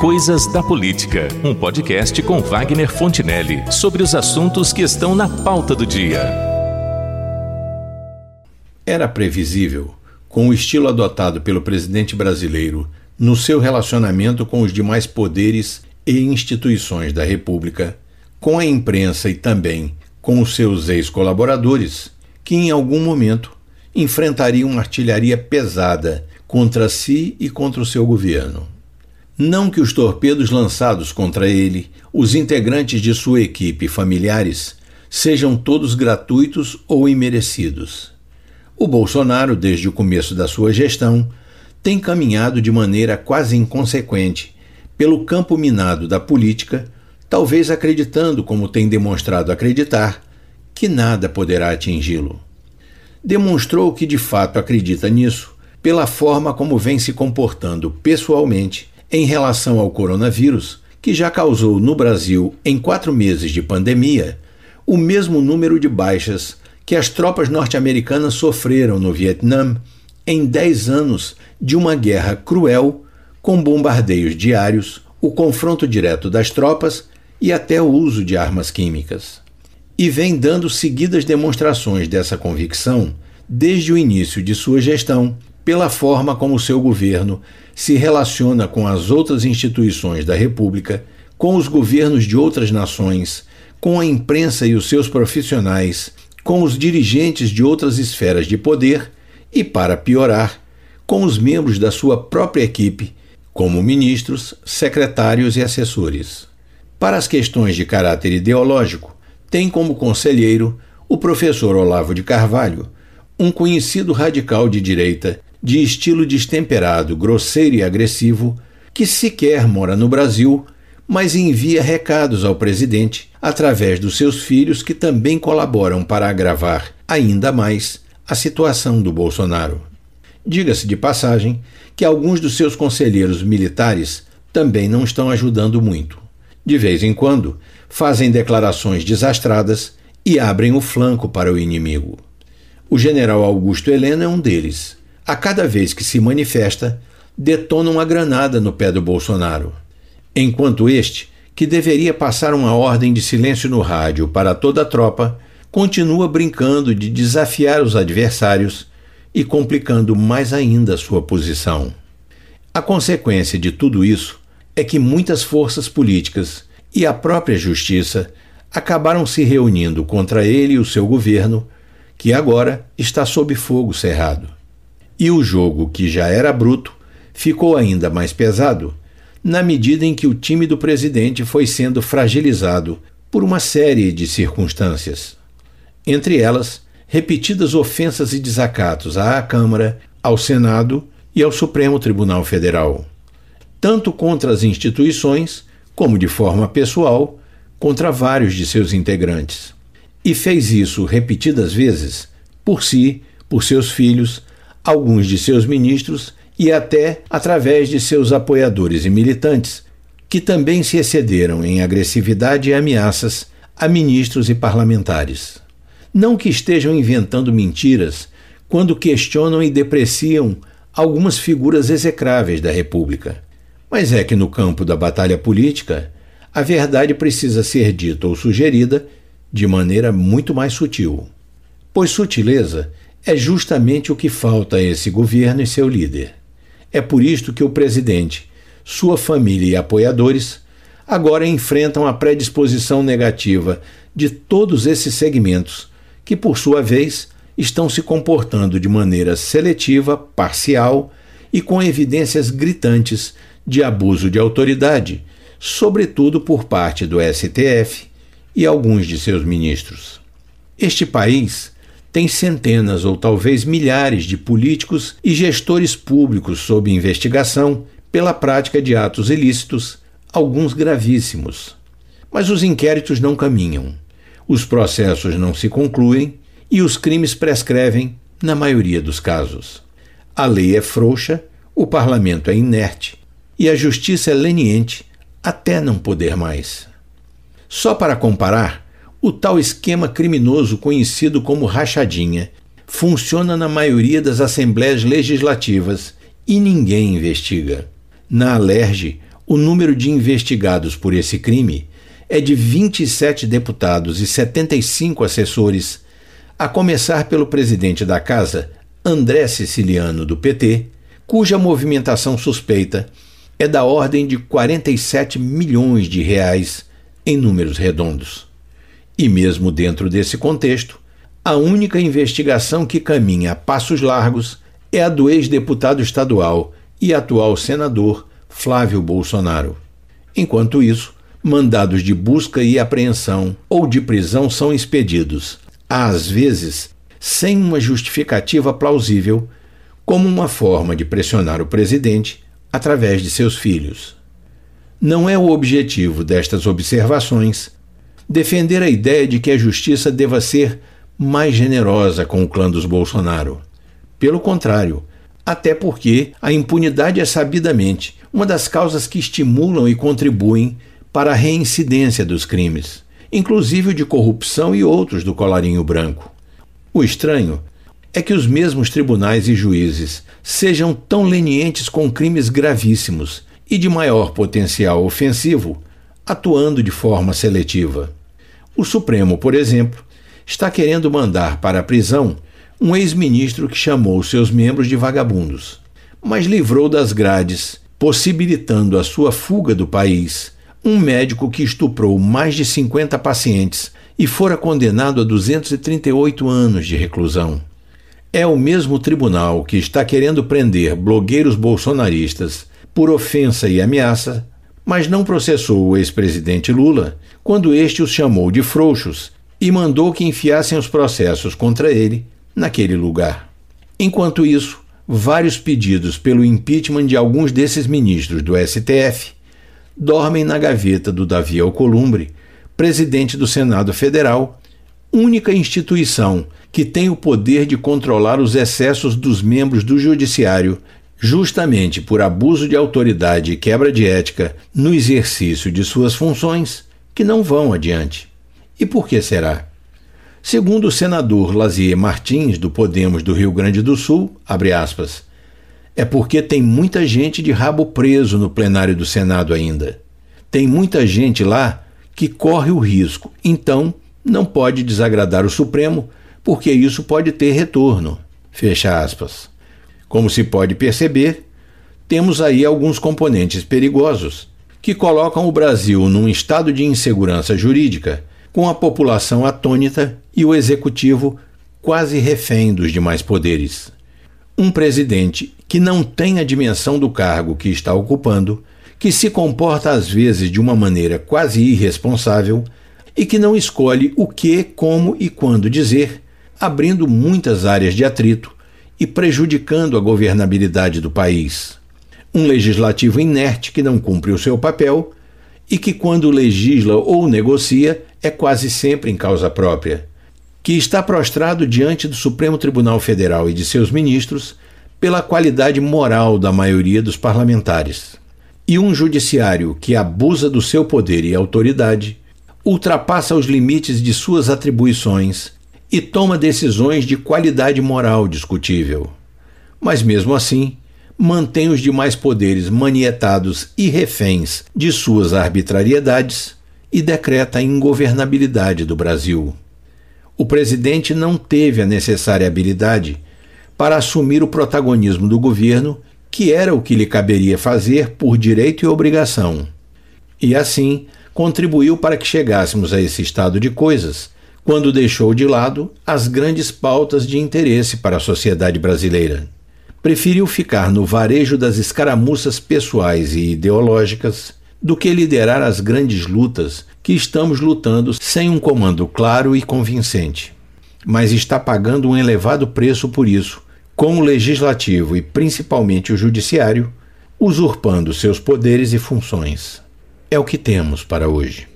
Coisas da Política, um podcast com Wagner Fontinelli sobre os assuntos que estão na pauta do dia. Era previsível, com o estilo adotado pelo presidente brasileiro no seu relacionamento com os demais poderes e instituições da República, com a imprensa e também com os seus ex-colaboradores, que em algum momento enfrentaria uma artilharia pesada contra si e contra o seu governo. Não que os torpedos lançados contra ele, os integrantes de sua equipe e familiares, sejam todos gratuitos ou imerecidos. O Bolsonaro, desde o começo da sua gestão, tem caminhado de maneira quase inconsequente pelo campo minado da política, talvez acreditando, como tem demonstrado acreditar, que nada poderá atingi-lo demonstrou que de fato acredita nisso pela forma como vem se comportando pessoalmente em relação ao coronavírus, que já causou no Brasil, em quatro meses de pandemia, o mesmo número de baixas que as tropas norte-americanas sofreram no Vietnã em dez anos de uma guerra cruel, com bombardeios diários, o confronto direto das tropas e até o uso de armas químicas. E vem dando seguidas demonstrações dessa convicção desde o início de sua gestão, pela forma como seu governo se relaciona com as outras instituições da República, com os governos de outras nações, com a imprensa e os seus profissionais, com os dirigentes de outras esferas de poder e, para piorar, com os membros da sua própria equipe, como ministros, secretários e assessores. Para as questões de caráter ideológico, tem como conselheiro o professor Olavo de Carvalho, um conhecido radical de direita, de estilo destemperado, grosseiro e agressivo, que sequer mora no Brasil, mas envia recados ao presidente através dos seus filhos que também colaboram para agravar ainda mais a situação do Bolsonaro. Diga-se de passagem que alguns dos seus conselheiros militares também não estão ajudando muito. De vez em quando, fazem declarações desastradas e abrem o flanco para o inimigo. O general Augusto Helena é um deles. A cada vez que se manifesta, detona uma granada no pé do Bolsonaro. Enquanto este, que deveria passar uma ordem de silêncio no rádio para toda a tropa, continua brincando de desafiar os adversários e complicando mais ainda sua posição. A consequência de tudo isso é que muitas forças políticas e a própria justiça acabaram se reunindo contra ele e o seu governo, que agora está sob fogo cerrado. E o jogo, que já era bruto, ficou ainda mais pesado na medida em que o time do presidente foi sendo fragilizado por uma série de circunstâncias. Entre elas, repetidas ofensas e desacatos à Câmara, ao Senado e ao Supremo Tribunal Federal, tanto contra as instituições como de forma pessoal, contra vários de seus integrantes. E fez isso repetidas vezes, por si, por seus filhos, alguns de seus ministros e até através de seus apoiadores e militantes, que também se excederam em agressividade e ameaças a ministros e parlamentares. Não que estejam inventando mentiras quando questionam e depreciam algumas figuras execráveis da República. Mas é que no campo da batalha política, a verdade precisa ser dita ou sugerida de maneira muito mais sutil. Pois sutileza é justamente o que falta a esse governo e seu líder. É por isto que o presidente, sua família e apoiadores agora enfrentam a predisposição negativa de todos esses segmentos, que, por sua vez, estão se comportando de maneira seletiva, parcial e com evidências gritantes de abuso de autoridade, sobretudo por parte do STF e alguns de seus ministros. Este país tem centenas ou talvez milhares de políticos e gestores públicos sob investigação pela prática de atos ilícitos, alguns gravíssimos. Mas os inquéritos não caminham, os processos não se concluem e os crimes prescrevem na maioria dos casos. A lei é frouxa, o parlamento é inerte e a justiça é leniente até não poder mais. Só para comparar, o tal esquema criminoso conhecido como rachadinha funciona na maioria das assembleias legislativas e ninguém investiga. Na Alerj, o número de investigados por esse crime é de 27 deputados e 75 assessores, a começar pelo presidente da casa, André Siciliano, do PT, cuja movimentação suspeita é da ordem de 47 milhões de reais em números redondos. E mesmo dentro desse contexto, a única investigação que caminha a passos largos é a do ex-deputado estadual e atual senador Flávio Bolsonaro. Enquanto isso, mandados de busca e apreensão ou de prisão são expedidos, às vezes sem uma justificativa plausível, como uma forma de pressionar o presidente através de seus filhos. Não é o objetivo destas observações defender a ideia de que a justiça deva ser mais generosa com o clã dos Bolsonaro. Pelo contrário, até porque a impunidade é sabidamente uma das causas que estimulam e contribuem para a reincidência dos crimes, inclusive de corrupção e outros do colarinho branco. O estranho é que os mesmos tribunais e juízes sejam tão lenientes com crimes gravíssimos e de maior potencial ofensivo, atuando de forma seletiva. O Supremo, por exemplo, está querendo mandar para a prisão um ex-ministro que chamou seus membros de vagabundos, mas livrou das grades, possibilitando a sua fuga do país, um médico que estuprou mais de 50 pacientes e fora condenado a 238 anos de reclusão. É o mesmo tribunal que está querendo prender blogueiros bolsonaristas por ofensa e ameaça, mas não processou o ex-presidente Lula quando este os chamou de frouxos e mandou que enfiassem os processos contra ele naquele lugar. Enquanto isso, vários pedidos pelo impeachment de alguns desses ministros do STF dormem na gaveta do Davi Alcolumbre, presidente do Senado Federal, única instituição que tem o poder de controlar os excessos dos membros do Judiciário, justamente por abuso de autoridade e quebra de ética no exercício de suas funções, que não vão adiante. E por que será? Segundo o senador Lazier Martins, do Podemos do Rio Grande do Sul, aspas, é porque tem muita gente de rabo preso no plenário do Senado ainda. Tem muita gente lá que corre o risco, então não pode desagradar o Supremo, porque isso pode ter retorno. Fecha aspas. Como se pode perceber, temos aí alguns componentes perigosos que colocam o Brasil num estado de insegurança jurídica, com a população atônita e o executivo quase refém dos demais poderes. Um presidente que não tem a dimensão do cargo que está ocupando, que se comporta às vezes de uma maneira quase irresponsável e que não escolhe o que, como e quando dizer, abrindo muitas áreas de atrito e prejudicando a governabilidade do país. Um legislativo inerte que não cumpre o seu papel e que, quando legisla ou negocia, é quase sempre em causa própria. Que está prostrado diante do Supremo Tribunal Federal e de seus ministros pela qualidade moral da maioria dos parlamentares. E um judiciário que abusa do seu poder e autoridade, ultrapassa os limites de suas atribuições e toma decisões de qualidade moral discutível. Mas mesmo assim, mantém os demais poderes manietados e reféns de suas arbitrariedades e decreta a ingovernabilidade do Brasil. O presidente não teve a necessária habilidade para assumir o protagonismo do governo, que era o que lhe caberia fazer por direito e obrigação. E assim, contribuiu para que chegássemos a esse estado de coisas quando deixou de lado as grandes pautas de interesse para a sociedade brasileira. Preferiu ficar no varejo das escaramuças pessoais e ideológicas do que liderar as grandes lutas que estamos lutando sem um comando claro e convincente. Mas está pagando um elevado preço por isso, com o legislativo e principalmente o judiciário usurpando seus poderes e funções. É o que temos para hoje.